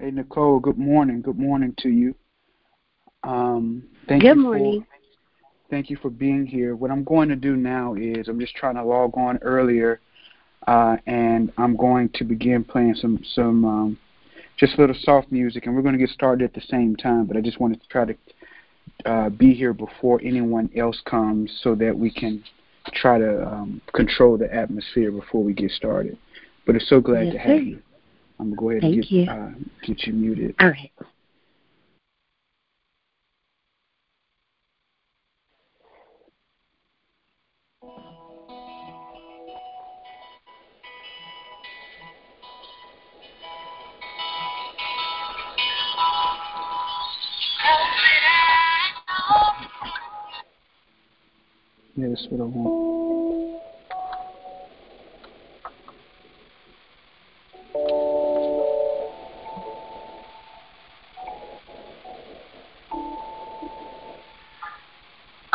Hey, Nicole, good morning. Good morning to you. Um, thank good you morning. For, thank you for being here. What I'm going to do now is I'm just trying to log on earlier, uh, and I'm going to begin playing some some um, just a little soft music, and we're going to get started at the same time. But I just wanted to try to uh, be here before anyone else comes, so that we can try to um, control the atmosphere before we get started. But it's so glad Yes, to have sir. you. I'm going to go ahead Thank and get you. uh, get you muted. All right. Yeah, that's what I want.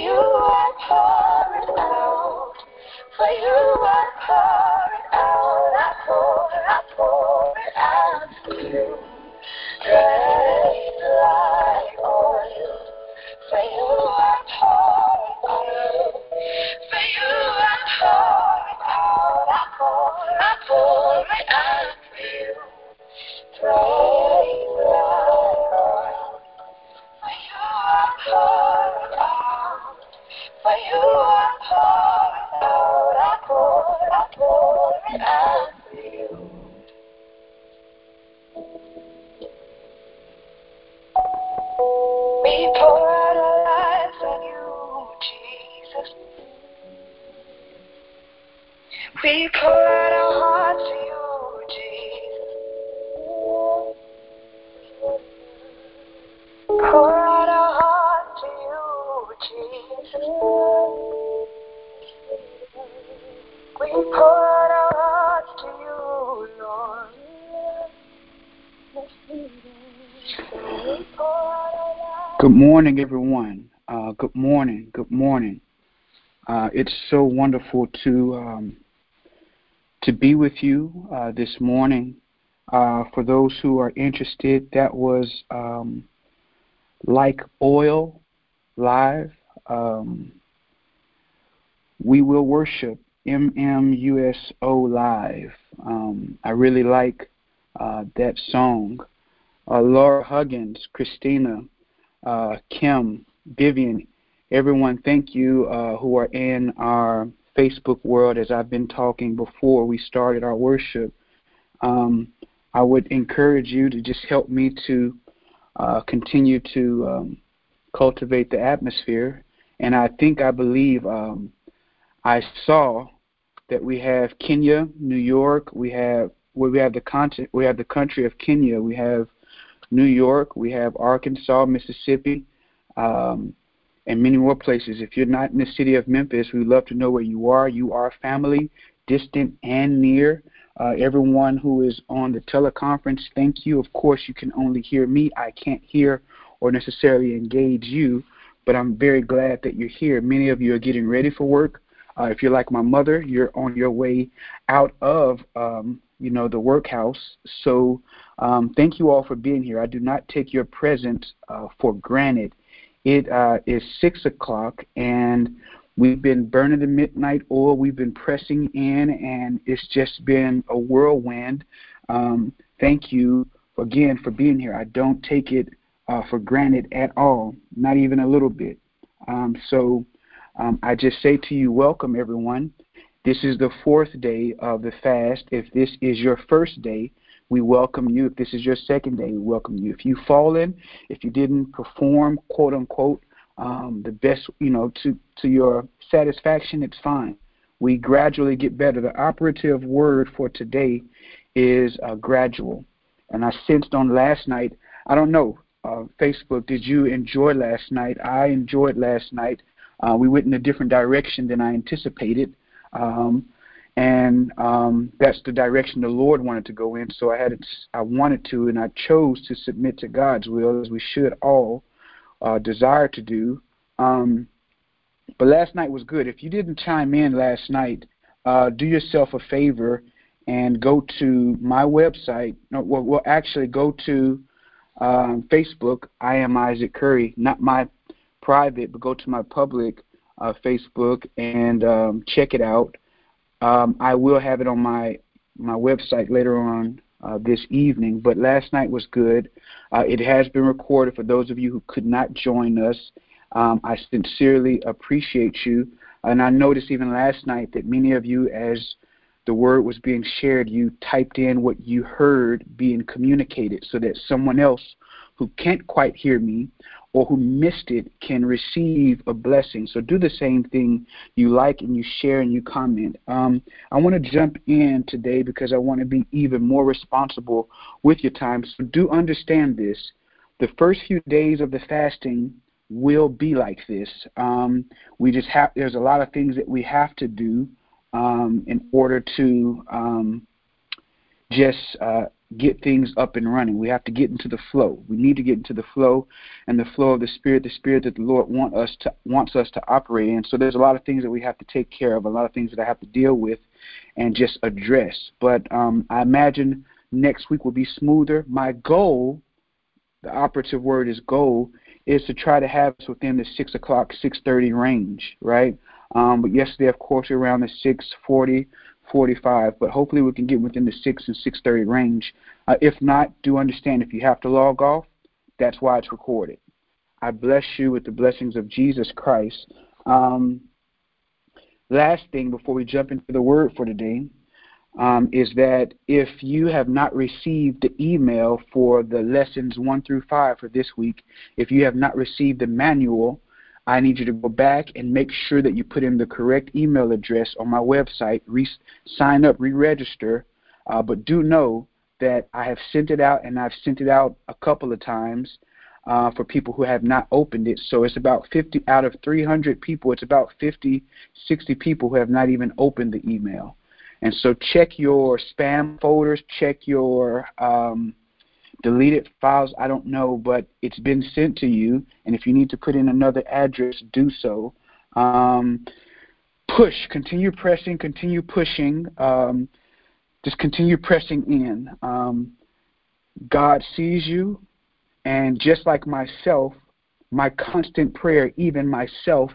you out. For you out. I pour, I pour it out for you. Morning, everyone. Uh, good morning. Good morning. Uh, it's so wonderful to um, to be with you uh, this morning. Uh, for those who are interested, that was um, like oil live. Um, we will worship MMUSO live. Um, I really like uh, that song. Uh, Laura Huggins, Christina, uh, Kim, Vivian, everyone, thank you uh, who are in our Facebook world. As I've been talking before we started our worship, um, I would encourage you to just help me to uh, continue to um, cultivate the atmosphere. And I think I believe um, I saw that we have Kenya, New York. We have well, we have the continent. We have the country of Kenya. We have New York. We have Arkansas, Mississippi, um, and many more places. If you're not in the city of Memphis, we'd love to know where you are. You are family, distant and near. Uh, everyone who is on the teleconference, thank you. Of course, you can only hear me. I can't hear or necessarily engage you, but I'm very glad that you're here. Many of you are getting ready for work. Uh, if you're like my mother, you're on your way out of, um, you know, the workhouse. So um, thank you all for being here. I do not take your presence uh, for granted. It uh, is six o'clock, and we've been burning the midnight oil. We've been pressing in, and it's just been a whirlwind. Um, thank you again for being here. I don't take it uh, for granted at all, not even a little bit. Um, so um, I just say to you, welcome everyone. This is the fourth day of the fast. If this is your first day, we welcome you. If this is your second day, we welcome you. If you've fallen, if you didn't perform, quote unquote, um, the best, you know, to, to your satisfaction, it's fine. We gradually get better. The operative word for today is uh, gradual. And I sensed on last night, I don't know, uh, Facebook, did you enjoy last night? I enjoyed last night. Uh, we went in a different direction than I anticipated. Um, and um, that's the direction the Lord wanted to go in. So I had, to, I wanted to, and I chose to submit to God's will, as we should all uh, desire to do. Um, but last night was good. If you didn't chime in last night, uh, do yourself a favor and go to my website. No, well, well actually, go to um, Facebook. I am Isaac Curry, not my private, but go to my public Facebook and um, check it out. Um, I will have it on my my website later on uh, this evening. But last night was good. Uh, it has been recorded for those of you who could not join us. Um, I sincerely appreciate you, and I noticed even last night that many of you, as the word was being shared, you typed in what you heard being communicated, so that someone else who can't quite hear me or who missed it can receive a blessing. So do the same thing. You like and you share and you comment. Um, I want to jump in today because I want to be even more responsible with your time. So do understand this. The first few days of the fasting will be like this. Um, we just have. There's a lot of things that we have to do um, in order to um, just uh, get things up and running. We have to get into the flow. We need to get into the flow and the flow of the spirit, the spirit that the Lord want us to wants us to operate in. So there's a lot of things that we have to take care of, a lot of things that I have to deal with and just address. But um, I imagine next week will be smoother. My goal, the operative word is goal, is to try to have us within the six o'clock, six thirty range, right? Um, but yesterday, of course, around the six forty, forty-five. But hopefully, we can get within the six and six thirty range. Uh, if not, do understand if you have to log off, that's why it's recorded. I bless you with the blessings of Jesus Christ. Um, last thing before we jump into the word for today um, is that if you have not received the email for the lessons one through five for this week, if you have not received the manual, I need you to go back and make sure that you put in the correct email address on my website, re- sign up, re register. Uh, but do know that I have sent it out and I've sent it out a couple of times uh, for people who have not opened it. So it's about 50 out of 300 people, it's about 50, 60 people who have not even opened the email. And so check your spam folders, check your um, deleted files. I don't know, but it's been sent to you. And if you need to put in another address, do so. Um, push, continue pressing, continue pushing. Um, just continue pressing in. Um, God sees you, and just like myself, my constant prayer, even myself,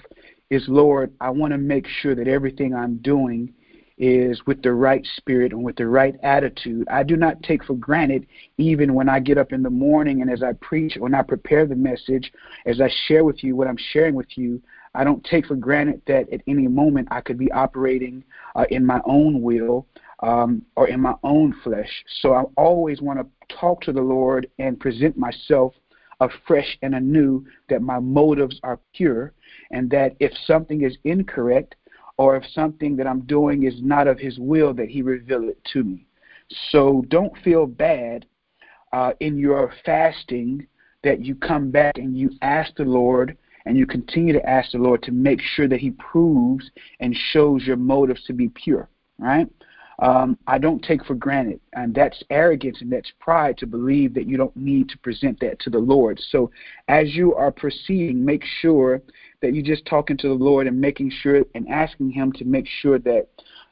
is Lord, I want to make sure that everything I'm doing is with the right spirit and with the right attitude. I do not take for granted, even when I get up in the morning and as I preach, when I prepare the message, as I share with you what I'm sharing with you, I don't take for granted that at any moment I could be operating uh, in my own will um, or in my own flesh. So I always want to talk to the Lord and present myself afresh and anew that my motives are pure and that if something is incorrect, or if something that I'm doing is not of His will, that He reveal it to me. So don't feel bad uh, in your fasting that you come back and you ask the Lord and you continue to ask the Lord to make sure that He proves and shows your motives to be pure, right? Um, I don't take for granted, and that's arrogance and that's pride to believe that you don't need to present that to the Lord. So, as you are proceeding, make sure that you're just talking to the Lord and making sure and asking Him to make sure that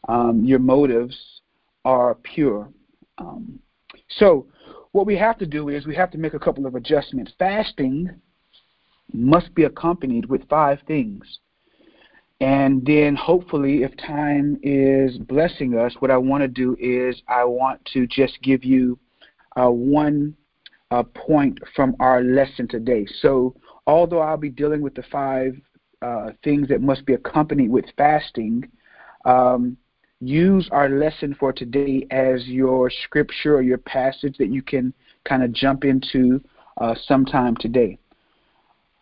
um, your motives are pure. Um, so, what we have to do is we have to make a couple of adjustments. Fasting must be accompanied with five things. And then, hopefully, if time is blessing us, what I want to do is I want to just give you uh, one uh, point from our lesson today. So, although I'll be dealing with the five uh, things that must be accompanied with fasting, um, use our lesson for today as your scripture or your passage that you can kind of jump into uh, sometime today.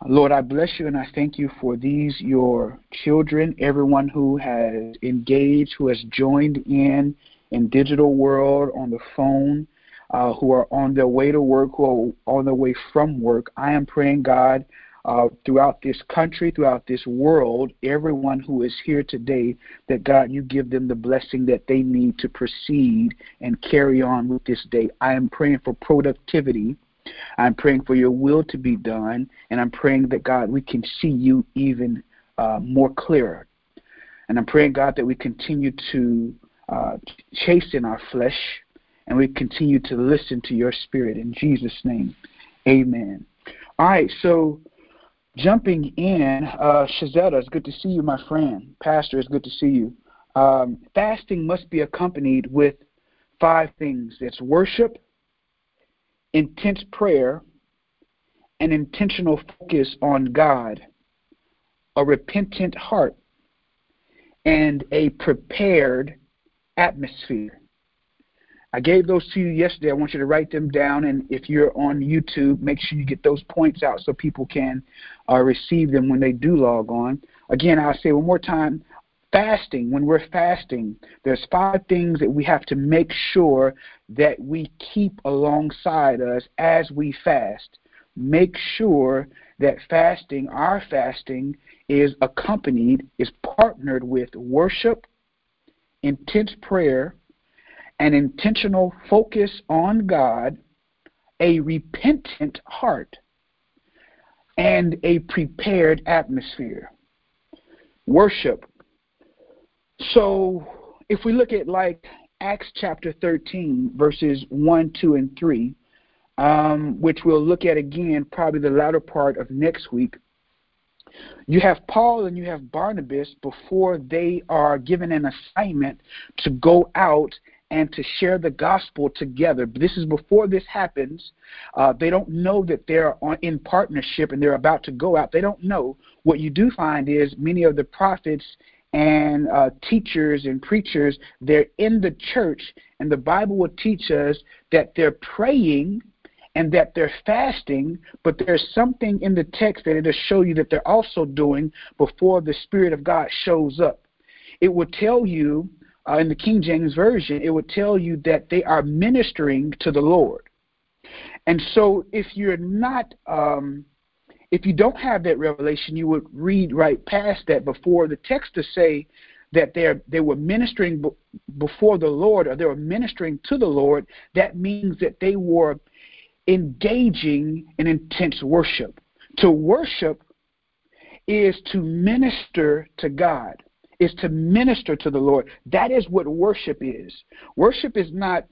Lord, I bless you and I thank you for these, your children, everyone who has engaged, who has joined in in digital world, on the phone, uh, who are on their way to work, who are on their way from work. I am praying, God, uh, throughout this country, throughout this world, everyone who is here today, that God, you give them the blessing that they need to proceed and carry on with this day. I am praying for productivity. I'm praying for your will to be done, and I'm praying that, God, we can see you even uh, more clearer. And I'm praying, God, that we continue to uh, chasten our flesh and we continue to listen to your spirit. In Jesus' name, amen. All right, so jumping in, uh, Shazetta, it's good to see you, my friend. Pastor, it's good to see you. Um, fasting must be accompanied with five things it's worship, intense prayer, an intentional focus on God, a repentant heart, and a prepared atmosphere. I gave those to you yesterday. I want you to write them down, and if you're on YouTube, make sure you get those points out so people can uh, receive them when they do log on. Again, I'll say one more time fasting, when we're fasting, there's five things that we have to make sure that we keep alongside us as we fast. Make sure that fasting, our fasting, is accompanied, is partnered with worship, intense prayer, an intentional focus on God, a repentant heart, and a prepared atmosphere. Worship. So, if we look at like Acts chapter 13, verses 1, 2, and 3, um, which we'll look at again probably the latter part of next week. You have Paul and you have Barnabas before they are given an assignment to go out and to share the gospel together. This is before this happens. Uh, they don't know that they're on, in partnership and they're about to go out. They don't know. What you do find is many of the prophets and uh, teachers and preachers, they're in the church, and the Bible will teach us that they're praying and that they're fasting, but there's something in the text that it'll show you that they're also doing before the Spirit of God shows up. It will tell you uh, in the King James Version, it would tell you that they are ministering to the Lord. And so if you're not, um, if you don't have that revelation, you would read right past that before the text to say that they they were ministering b- before the Lord or they were ministering to the Lord. That means that they were engaging in intense worship. To worship is to minister to God is to minister to the Lord. That is what worship is. Worship is not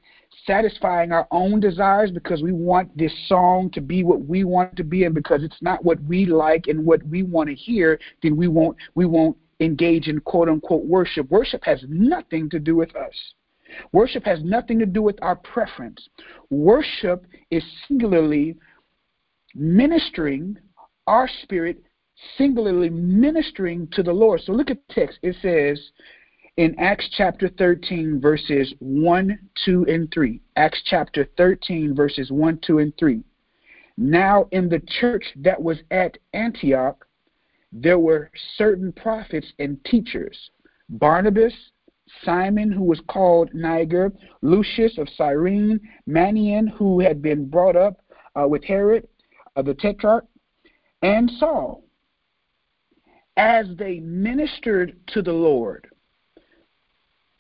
satisfying our own desires because we want this song to be what we want to be and because it's not what we like and what we want to hear, then we won't we won't engage in quote unquote worship. Worship has nothing to do with us. Worship has nothing to do with our preference. Worship is singularly ministering our spirit singularly ministering to the Lord. So look at the text. It says in Acts chapter 13, verses 1, 2, and 3. Acts chapter 13, verses 1, 2, and 3. Now in the church that was at Antioch, there were certain prophets and teachers Barnabas, Simon, who was called Niger, Lucius of Cyrene, Manaen, who had been brought up uh, with Herod, uh, the tetrarch, and Saul as they ministered to the Lord.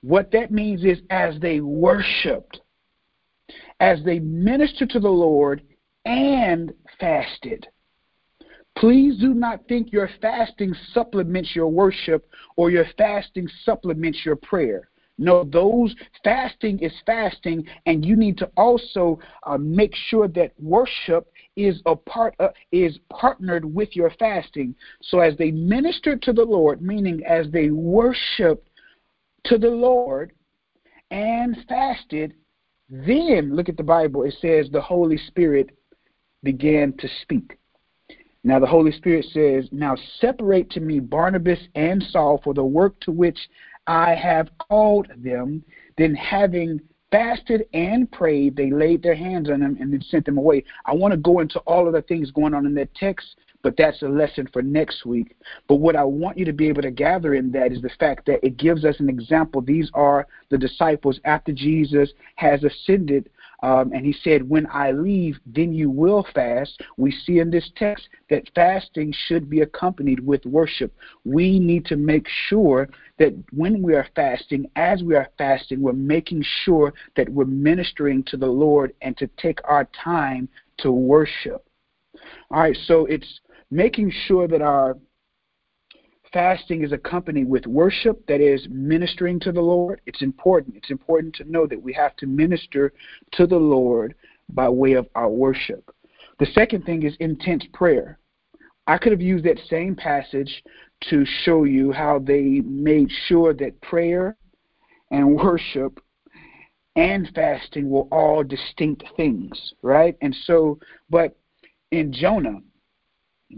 What that means is as they worshiped, as they ministered to the Lord and fasted. Please do not think your fasting supplements your worship or your fasting supplements your prayer. No, those fasting is fasting, and you need to also uh, make sure that worship is a part of, is partnered with your fasting. So as they ministered to the Lord, meaning as they worshiped to the Lord and fasted, then look at the Bible. It says the Holy Spirit began to speak. Now the Holy Spirit says, Now separate to me Barnabas and Saul for the work to which I have called them. Then having fasted and prayed. They laid their hands on them and then sent them away. I want to go into all of the things going on in that text, but that's a lesson for next week. But what I want you to be able to gather in that is the fact that it gives us an example. These are the disciples after Jesus has ascended um, and he said, When I leave, then you will fast. We see in this text that fasting should be accompanied with worship. We need to make sure that when we are fasting, as we are fasting, we're making sure that we're ministering to the Lord and to take our time to worship. All right, so it's making sure that our fasting is accompanied with worship, that is, ministering to the Lord, it's important. It's important to know that we have to minister to the Lord by way of our worship. The second thing is intense prayer. I could have used that same passage to show you how they made sure that prayer and worship and fasting were all distinct things, right? And so, but in Jonah,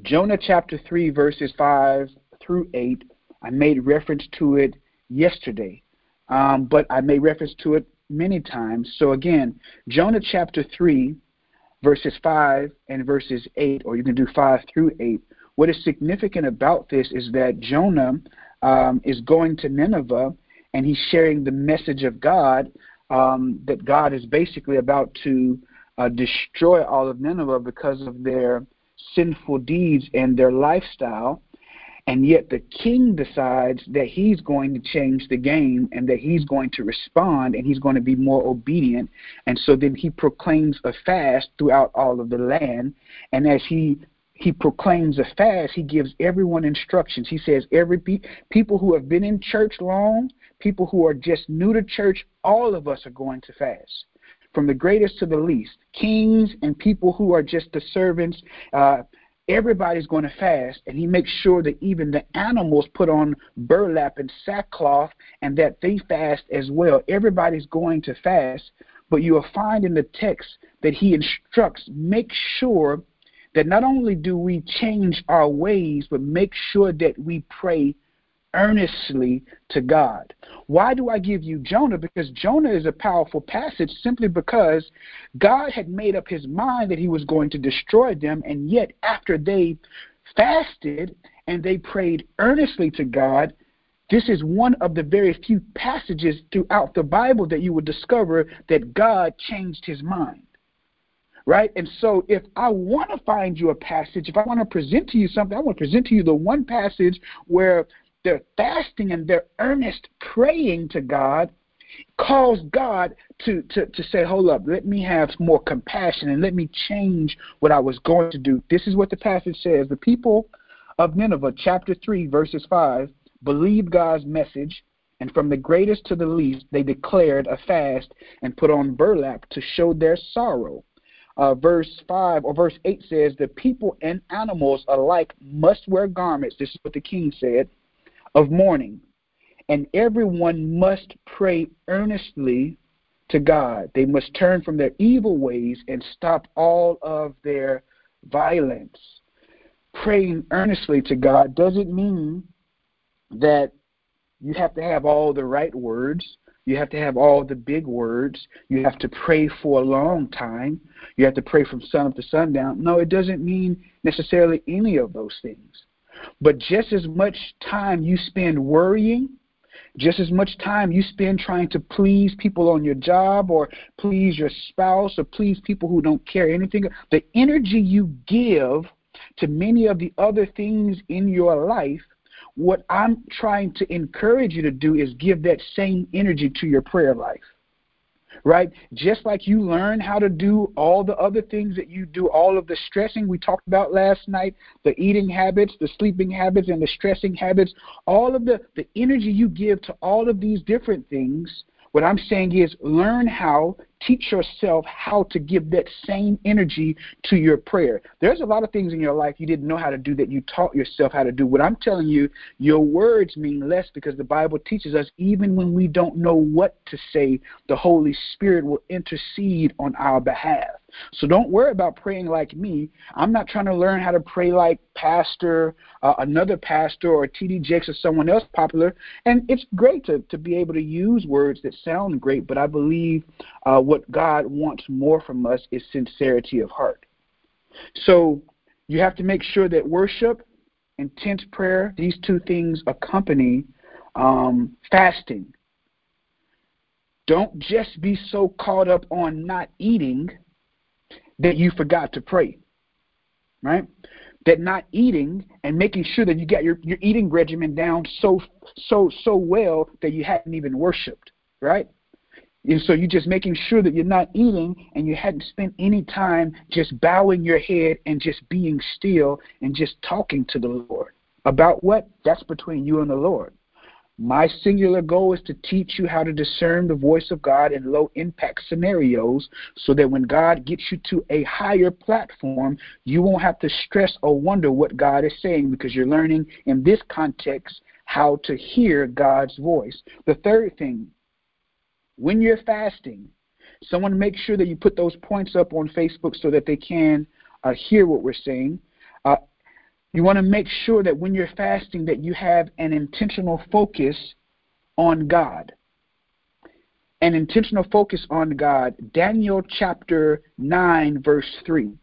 Jonah chapter 3, verses 5 through 8. I made reference to it yesterday, um, but I made reference to it many times. So again, Jonah chapter 3, verses 5 and verses 8, or you can do 5 through 8. What is significant about this is that Jonah um, is going to Nineveh and he's sharing the message of God um, that God is basically about to uh, destroy all of Nineveh because of their sinful deeds and their lifestyle. And yet the king decides that he's going to change the game and that he's going to respond and he's going to be more obedient. And so then he proclaims a fast throughout all of the land. And as he he proclaims a fast, he gives everyone instructions. He says every pe- people who have been in church long, people who are just new to church, all of us are going to fast. From the greatest to the least, kings and people who are just the servants, uh, everybody's going to fast, and he makes sure that even the animals put on burlap and sackcloth and that they fast as well. Everybody's going to fast, but you will find in the text that he instructs make sure that not only do we change our ways, but make sure that we pray earnestly to God. Why do I give you Jonah? Because Jonah is a powerful passage simply because God had made up his mind that he was going to destroy them, and yet after they fasted and they prayed earnestly to God, this is one of the very few passages throughout the Bible that you will discover that God changed his mind right? And so if I want to find you a passage, if I want to present to you something, I want to present to you the one passage where their fasting and their earnest praying to God caused God to, to, to say, hold up, let me have more compassion and let me change what I was going to do. This is what the passage says. The people of Nineveh, chapter 3, verses 5, believed God's message, and from the greatest to the least, they declared a fast and put on burlap to show their sorrow uh, verse 5 or verse 8 says, The people and animals alike must wear garments, this is what the king said, of mourning, and everyone must pray earnestly to God. They must turn from their evil ways and stop all of their violence. Praying earnestly to God doesn't mean that you have to have all the right words. You have to have all the big words. You have to pray for a long time. You have to pray from sun up to sundown. No, it doesn't mean necessarily any of those things. But just as much time you spend worrying, just as much time you spend trying to please people on your job or please your spouse or please people who don't care anything, the energy you give to many of the other things in your life what I'm trying to encourage you to do is give that same energy to your prayer life. Right? Just like you learn how to do all the other things that you do, all of the stressing we talked about last night, the eating habits, the sleeping habits, and the stressing habits, all of the, the energy you give to all of these different things, what I'm saying is learn how teach yourself how to give that same energy to your prayer. There's a lot of things in your life you didn't know how to do that you taught yourself how to do. What I'm telling you, your words mean less because the Bible teaches us even when we don't know what to say, the Holy Spirit will intercede on our behalf. So don't worry about praying like me. I'm not trying to learn how to pray like Pastor, uh, another pastor, or T.D. Jakes or someone else popular. And it's great to, to be able to use words that sound great, but I believe uh, what God wants more from us is sincerity of heart. So you have to make sure that worship, intense prayer, these two things accompany um, fasting. Don't just be so caught up on not eating that you forgot to pray. Right? That not eating and making sure that you got your, your eating regimen down so so so well that you hadn't even worshipped, right? And so you're just making sure that you're not eating and you hadn't spent any time just bowing your head and just being still and just talking to the Lord. About what? That's between you and the Lord. My singular goal is to teach you how to discern the voice of God in low impact scenarios so that when God gets you to a higher platform, you won't have to stress or wonder what God is saying because you're learning in this context how to hear God's voice. The third thing, when you're fasting, someone make sure that you put those points up on Facebook so that they can uh, hear what we're saying. Uh, you want to make sure that when you're fasting that you have an intentional focus on God. An intentional focus on God. Daniel chapter 9 verse 3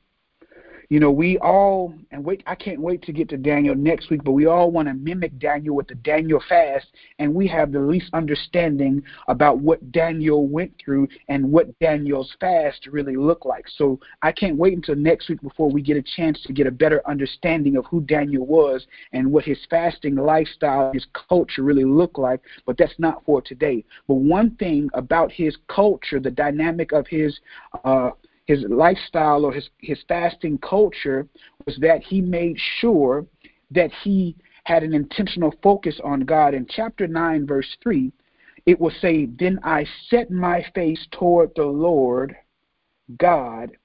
you know, we all and wait I can't wait to get to Daniel next week, but we all want to mimic Daniel with the Daniel fast and we have the least understanding about what Daniel went through and what Daniel's fast really looked like. So I can't wait until next week before we get a chance to get a better understanding of who Daniel was and what his fasting lifestyle, his culture really looked like, but that's not for today. But one thing about his culture, the dynamic of his uh his lifestyle or his his fasting culture was that he made sure that he had an intentional focus on God. In chapter 9, verse 3, it will say, Then I set my face toward the Lord God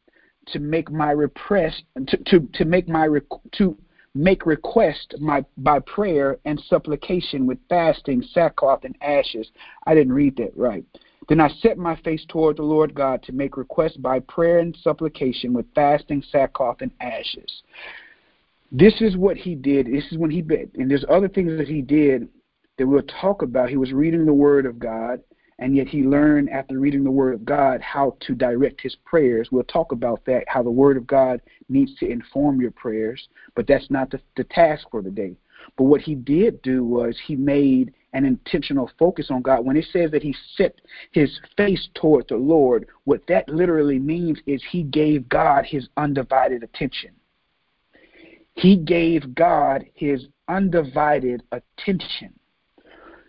to make my repress to, to, to make my to make request my by prayer and supplication with fasting, sackcloth, and ashes. I didn't read that right. Then I set my face toward the Lord God to make request by prayer and supplication with fasting, sackcloth, and ashes. This is what he did. This is when he bid. And there's other things that he did that we'll talk about. He was reading the Word of God, and yet he learned after reading the Word of God how to direct his prayers. We'll talk about that, how the Word of God needs to inform your prayers, but that's not the, the task for the day. But what he did do was he made an intentional focus on God. When it says that he set his face toward the Lord, what that literally means is he gave God his undivided attention. He gave God his undivided attention.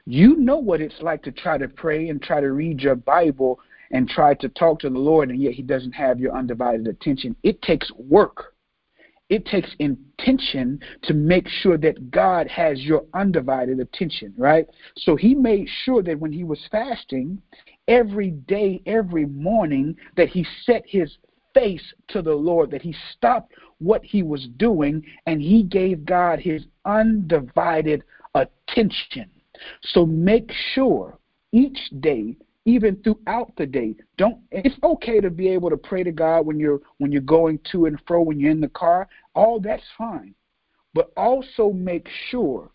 You know what it's like to try to pray and try to read your Bible and try to talk to the Lord, and yet He doesn't have your undivided attention. It takes work. It takes intention to make sure that God has your undivided attention, right? So He made sure that when He was fasting, every day, every morning, that He set His face to the Lord, that He stopped what He was doing and He gave God His undivided attention. So make sure each day, even throughout the day, don't it's okay to be able to pray to God when you're when you're going to and fro, when you're in the car, all that's fine. But also make sure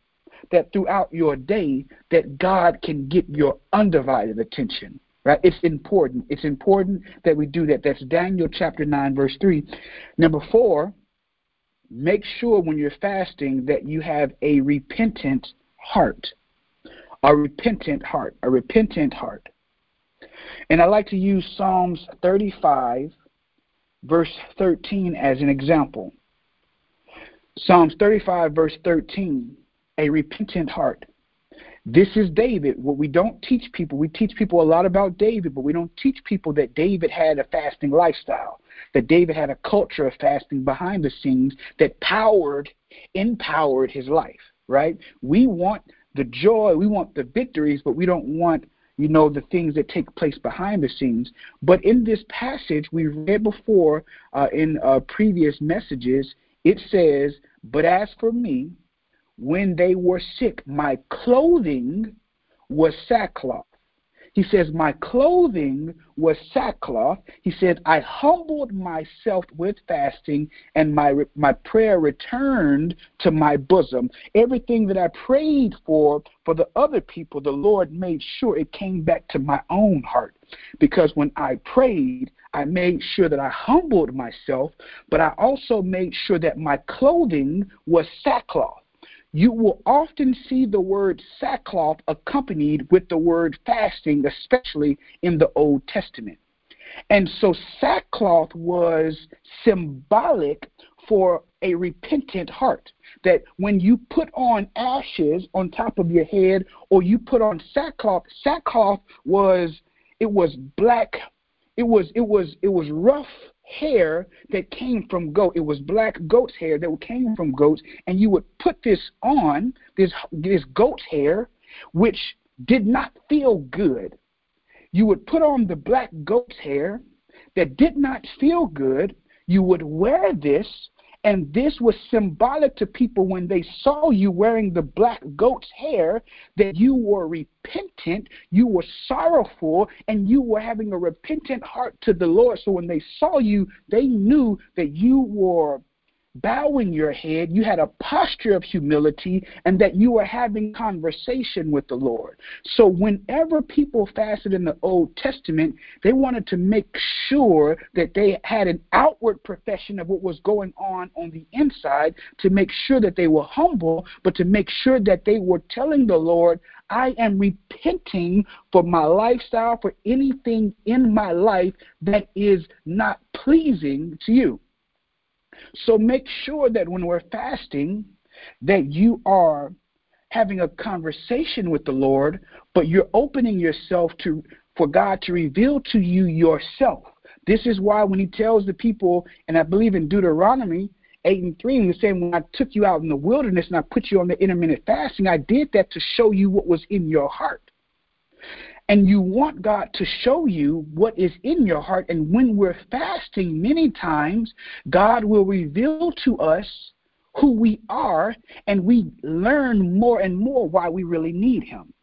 that throughout your day that God can get your undivided attention. Right? It's important. It's important that we do that. That's Daniel chapter 9, verse 3. Number four, make sure when you're fasting that you have a repentant heart a repentant heart, a repentant heart. And I like to use Psalms 35, verse 13, as an example. Psalms 35, verse 13, a repentant heart. This is David. What we don't teach people, we teach people a lot about David, but we don't teach people that David had a fasting lifestyle, that David had a culture of fasting behind the scenes that powered, empowered his life, right? We want the joy, we want the victories, but we don't want, you know, the things that take place behind the scenes. But in this passage, we read before uh, in uh, previous messages, it says, But as for me, when they were sick, my clothing was sackcloth he says, My clothing was sackcloth. He said, I humbled myself with fasting, and my, my prayer returned to my bosom. Everything that I prayed for for the other people, the Lord made sure it came back to my own heart. Because when I prayed, I made sure that I humbled myself, but I also made sure that my clothing was sackcloth you will often see the word sackcloth accompanied with the word fasting, especially in the Old Testament. And so sackcloth was symbolic for a repentant heart. That when you put on ashes on top of your head or you put on sackcloth, sackcloth was it was black, it was it was it was rough hair that came from goat. It was black goat's hair that came from goats, and you would put this on, this this goat's hair, which did not feel good. You would put on the black goat's hair that did not feel good. You would wear this and this was symbolic to people when they saw you wearing the black goat's hair that you were repentant, you were sorrowful, and you were having a repentant heart to the Lord. So when they saw you, they knew that you were bowing your head, you had a posture of humility, and that you were having conversation with the Lord. So, whenever people fasted in the Old Testament, they wanted to make sure that they had an outward profession of what was going on on the inside to make sure that they were humble, but to make sure that they were telling the Lord, I am repenting for my lifestyle, for anything in my life that is not pleasing to you. So make sure that when we're fasting, that you are having a conversation with the Lord, but you're opening yourself to for God to reveal to you yourself This is why when he tells the people, and I believe in Deuteronomy 8 and 3, he's saying, When I took you out in the wilderness and I put you on the intermittent fasting, I did that to show you what was in your heart. And you want God to show you what is in your heart. And when we're fasting, many times, God will reveal to us who we are, and we learn more and more why we really need Him.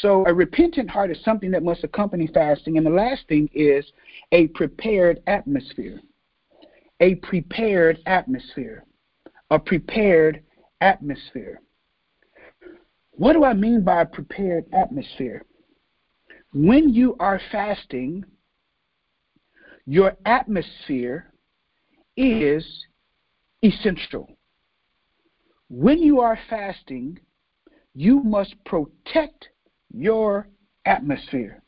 So, a repentant heart is something that must accompany fasting. And the last thing is a prepared atmosphere. A prepared atmosphere. A prepared atmosphere. What do I mean by a prepared atmosphere? When you are fasting, your atmosphere is essential. When you are fasting, you must protect your atmosphere.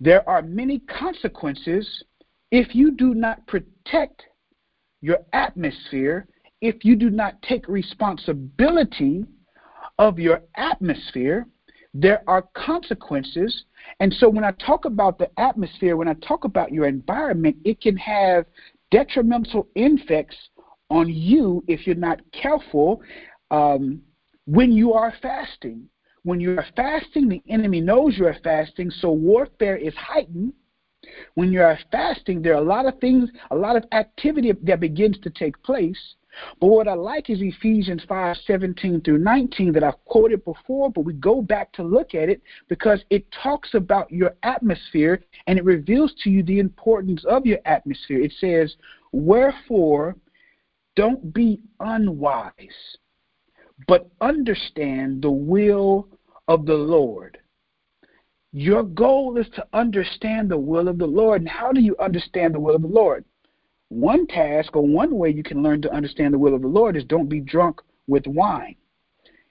There are many consequences if you do not protect your atmosphere, if you do not take responsibility of your atmosphere, there are consequences. And so when I talk about the atmosphere, when I talk about your environment, it can have detrimental effects on you if you're not careful um, when you are fasting. When you are fasting, the enemy knows you are fasting, so warfare is heightened. When you are fasting, there are a lot of things, a lot of activity that begins to take place. But what I like is Ephesians 5 17 through 19 that I've quoted before, but we go back to look at it because it talks about your atmosphere and it reveals to you the importance of your atmosphere. It says, Wherefore, don't be unwise but understand the will of the Lord. Your goal is to understand the will of the Lord. And how do you understand the will of the Lord? One task or one way you can learn to understand the will of the Lord is don't be drunk with wine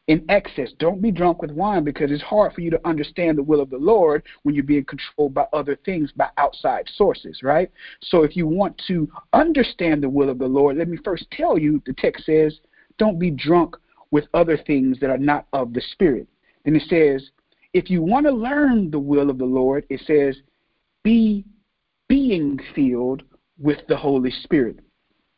in excess. Don't be drunk with wine because it's hard for you to understand the will of the Lord when you're being controlled by other things, by outside sources, right? So if you want to understand the will of the Lord, let me first tell you the text says, don't be drunk with other things that are not of the Spirit. Then it says, if you want to learn the will of the Lord, it says, be being filled with the Holy Spirit.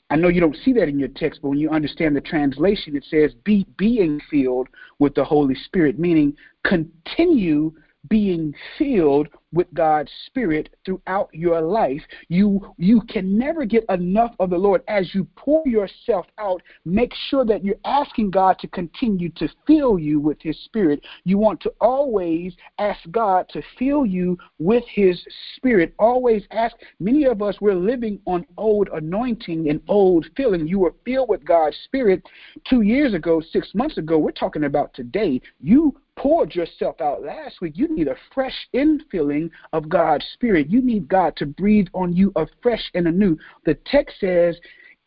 I know you don't see that in your text, but when you understand the translation, it says, be being filled with the Holy Spirit, meaning continue being filled with God's Spirit throughout your life. You you can never get enough of the Lord as you pour yourself out. Make sure that you're asking God to continue to fill you with His Spirit. You want to always ask God to fill you with His Spirit. Always ask. Many of us we're living on old anointing and old filling. You were filled with God's Spirit two years ago, six months ago. We're talking about today. You poured yourself out last week, you need a fresh infilling of God's Spirit. You need God to breathe on you afresh and anew. The text says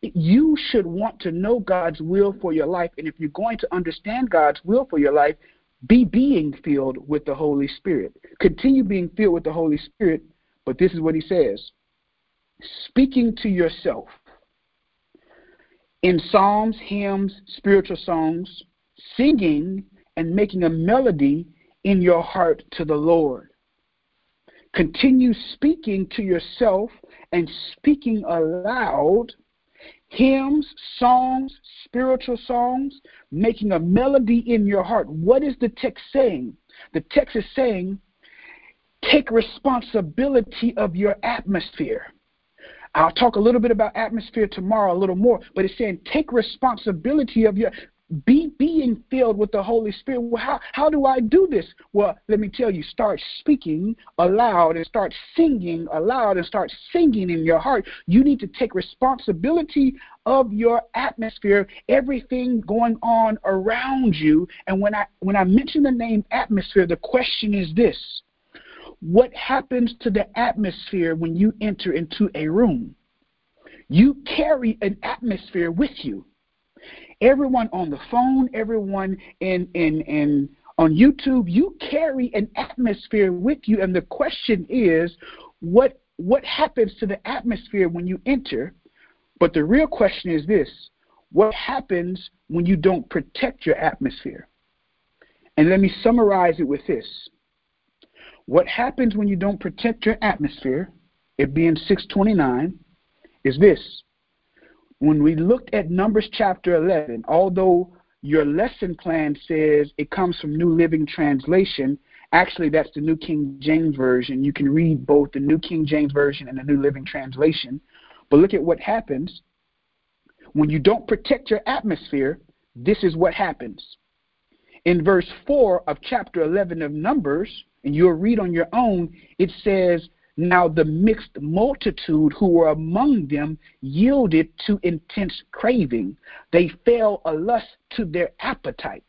you should want to know God's will for your life. And if you're going to understand God's will for your life, be being filled with the Holy Spirit. Continue being filled with the Holy Spirit. But this is what he says speaking to yourself in psalms, hymns, spiritual songs, singing and making a melody in your heart to the Lord. Continue speaking to yourself and speaking aloud hymns, songs, spiritual songs, making a melody in your heart. What is the text saying? The text is saying, take responsibility of your atmosphere. I'll talk a little bit about atmosphere tomorrow, a little more, but it's saying take responsibility of your be being filled with the Holy Spirit. Well, how, how do I do this? Well, let me tell you, start speaking aloud and start singing aloud and start singing in your heart. You need to take responsibility of your atmosphere, everything going on around you. And when I when I mention the name atmosphere, the question is this. What happens to the atmosphere when you enter into a room? You carry an atmosphere with you everyone on the phone, everyone in in in on YouTube, you carry an atmosphere with you, and the question is, what what happens to the atmosphere when you enter? But the real question is this: what happens when you don't protect your atmosphere? And let me summarize it with this: what happens when you don't protect your atmosphere? it being 629, is this. When we looked at Numbers chapter 11, although your lesson plan says it comes from New Living Translation, actually that's the New King James Version. You can read both the New King James Version and the New Living Translation. But look at what happens. When you don't protect your atmosphere, this is what happens. In verse 4 of chapter 11 of Numbers, and you'll read on your own, it says, Now the mixed multitude who were among them yielded to intense craving. They fell a lust to their appetite.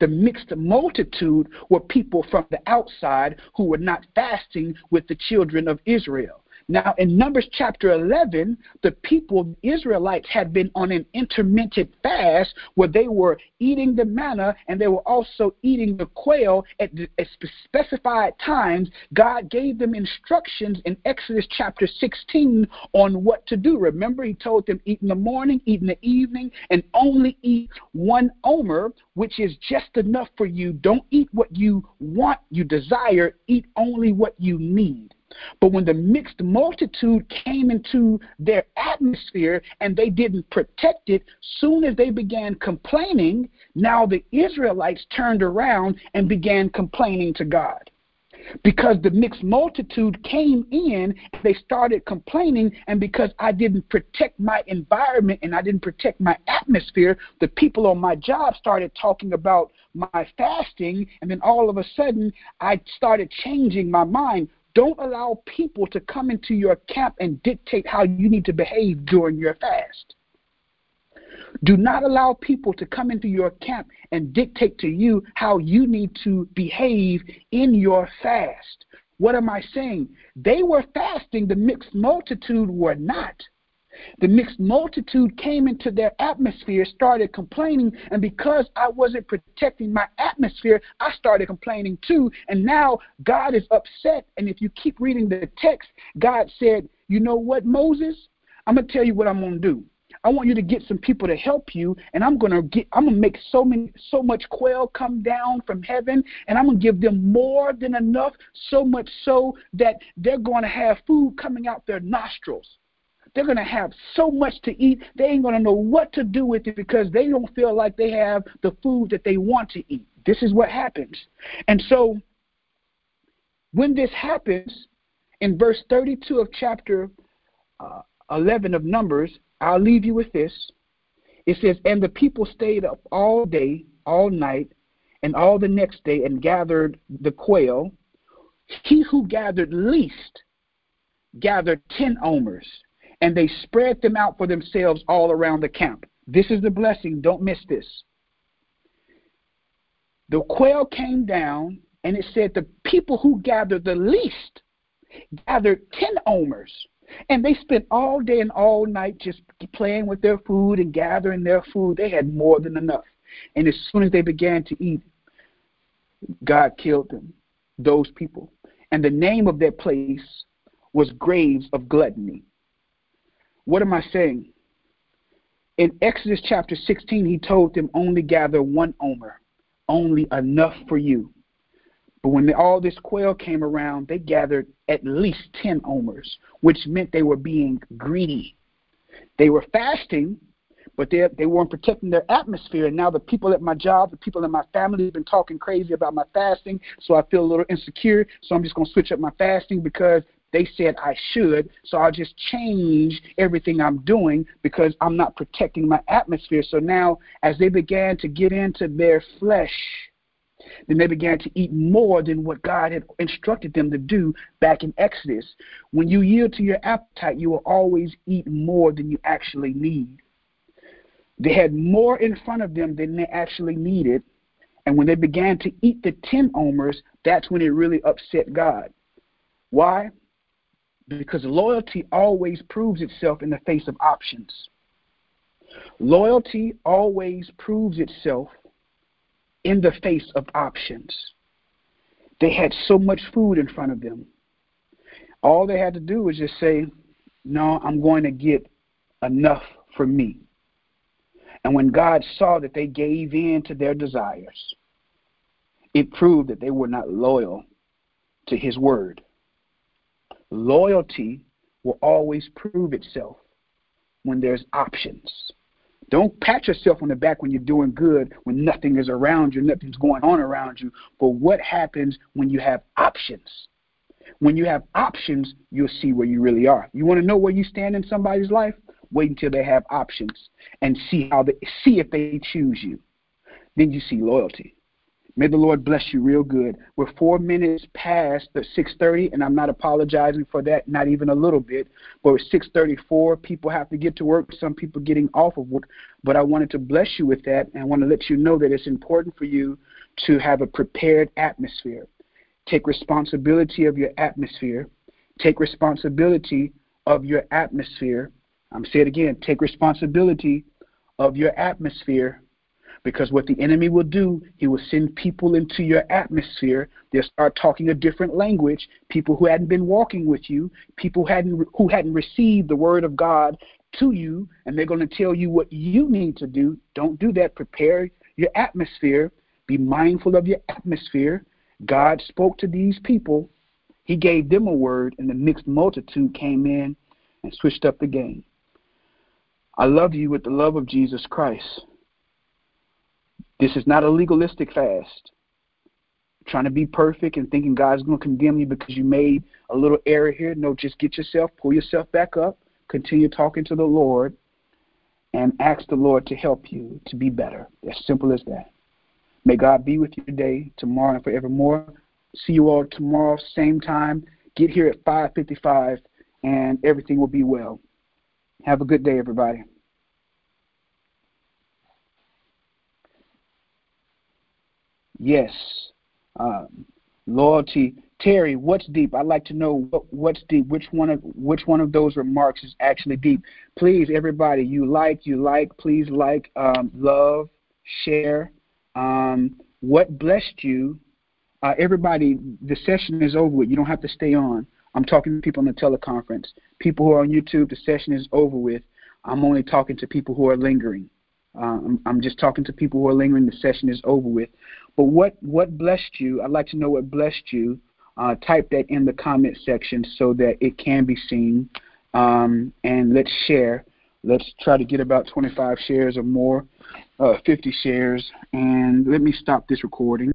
The mixed multitude were people from the outside who were not fasting with the children of Israel. Now, in Numbers chapter 11, the people, Israelites, had been on an intermittent fast where they were eating the manna and they were also eating the quail at, at specified times. God gave them instructions in Exodus chapter 16 on what to do. Remember, He told them, eat in the morning, eat in the evening, and only eat one omer, which is just enough for you. Don't eat what you want, you desire, eat only what you need. But when the mixed multitude came into their atmosphere and they didn't protect it, soon as they began complaining, now the Israelites turned around and began complaining to God. Because the mixed multitude came in, they started complaining, and because I didn't protect my environment and I didn't protect my atmosphere, the people on my job started talking about my fasting, and then all of a sudden I started changing my mind. Don't allow people to come into your camp and dictate how you need to behave during your fast. Do not allow people to come into your camp and dictate to you how you need to behave in your fast. What am I saying? They were fasting, the mixed multitude were not. The mixed multitude came into their atmosphere, started complaining, and because I wasn't protecting my atmosphere, I started complaining too. And now God is upset. And if you keep reading the text, God said, You know what, Moses? I'm going to tell you what I'm going to do. I want you to get some people to help you, and I'm gonna get I'm gonna make so many so much quail come down from heaven, and I'm gonna give them more than enough, so much so that they're gonna have food coming out their nostrils. They're going to have so much to eat, they ain't going to know what to do with it because they don't feel like they have the food that they want to eat. This is what happens. And so, when this happens, in verse 32 of chapter uh, 11 of Numbers, I'll leave you with this. It says, And the people stayed up all day, all night, and all the next day and gathered the quail. He who gathered least gathered ten omers and they spread them out for themselves all around the camp. This is the blessing. Don't miss this. The quail came down, and it said the people who gathered the least gathered 10 omers. And they spent all day and all night just playing with their food and gathering their food. They had more than enough. And as soon as they began to eat, God killed them, those people. And the name of that place was Graves of Gluttony. What am I saying? In Exodus chapter 16, he told them only gather one omer, only enough for you. But when all this quail came around, they gathered at least 10 omers, which meant they were being greedy. They were fasting, but they, they weren't protecting their atmosphere. And now the people at my job, the people in my family have been talking crazy about my fasting, so I feel a little insecure. So I'm just going to switch up my fasting because they said I should, so I'll just change everything I'm doing because I'm not protecting my atmosphere. So now, as they began to get into their flesh, then they began to eat more than what God had instructed them to do back in Exodus. When you yield to your appetite, you will always eat more than you actually need. They had more in front of them than they actually needed. And when they began to eat the 10 omers, that's when it really upset God. Why? Because loyalty always proves itself in the face of options. Loyalty always proves itself in the face of options. They had so much food in front of them. All they had to do was just say, No, I'm going to get enough for me. And when God saw that they gave in to their desires, it proved that they were not loyal to His word. Loyalty will always prove itself when there's options. Don't pat yourself on the back when you're doing good, when nothing is around you, nothing's going on around you. But what happens when you have options? When you have options, you'll see where you really are. You want to know where you stand in somebody's life? Wait until they have options and see how they see if they choose you. Then you see loyalty. May the Lord bless you real good. We're four minutes past the 6:30, and I'm not apologizing for that, not even a little bit. But it's 6:34. People have to get to work. Some people getting off of work. But I wanted to bless you with that, and I want to let you know that it's important for you to have a prepared atmosphere. Take responsibility of your atmosphere. Take responsibility of your atmosphere. I'm say it again. Take responsibility of your atmosphere because what the enemy will do, he will send people into your atmosphere. They'll start talking a different language. People who hadn't been walking with you, people who hadn't who hadn't received the word of God to you, and they're going to tell you what you need to do. Don't do that. Prepare your atmosphere. Be mindful of your atmosphere. God spoke to these people. He gave them a word, and the mixed multitude came in and switched up the game. I love you with the love of Jesus Christ. This is not a legalistic fast. Trying to be perfect and thinking God's going to condemn you because you made a little error here. No, just get yourself, pull yourself back up, continue talking to the Lord, and ask the Lord to help you to be better. As simple as that. May God be with you today, tomorrow, and forevermore. See you all tomorrow, same time. Get here at 5:55, and everything will be well. Have a good day, everybody. Yes. Um, loyalty. Terry, what's deep? I'd like to know what, what's deep. Which one of which one of those remarks is actually deep? Please, everybody, you like, you like. Please like, um, love, share. Um, what blessed you? Uh, everybody, the session is over with. You don't have to stay on. I'm talking to people on the teleconference. People who are on YouTube, the session is over with. I'm only talking to people who are lingering. Uh, I'm, just talking to people who are lingering. The session is over with. But what what blessed you? I'd like to know what blessed you. Uh, type that in the comment section so that it can be seen. Um, and let's share. Let's try to get about 25 shares or more, uh, 50 shares. And let me stop this recording.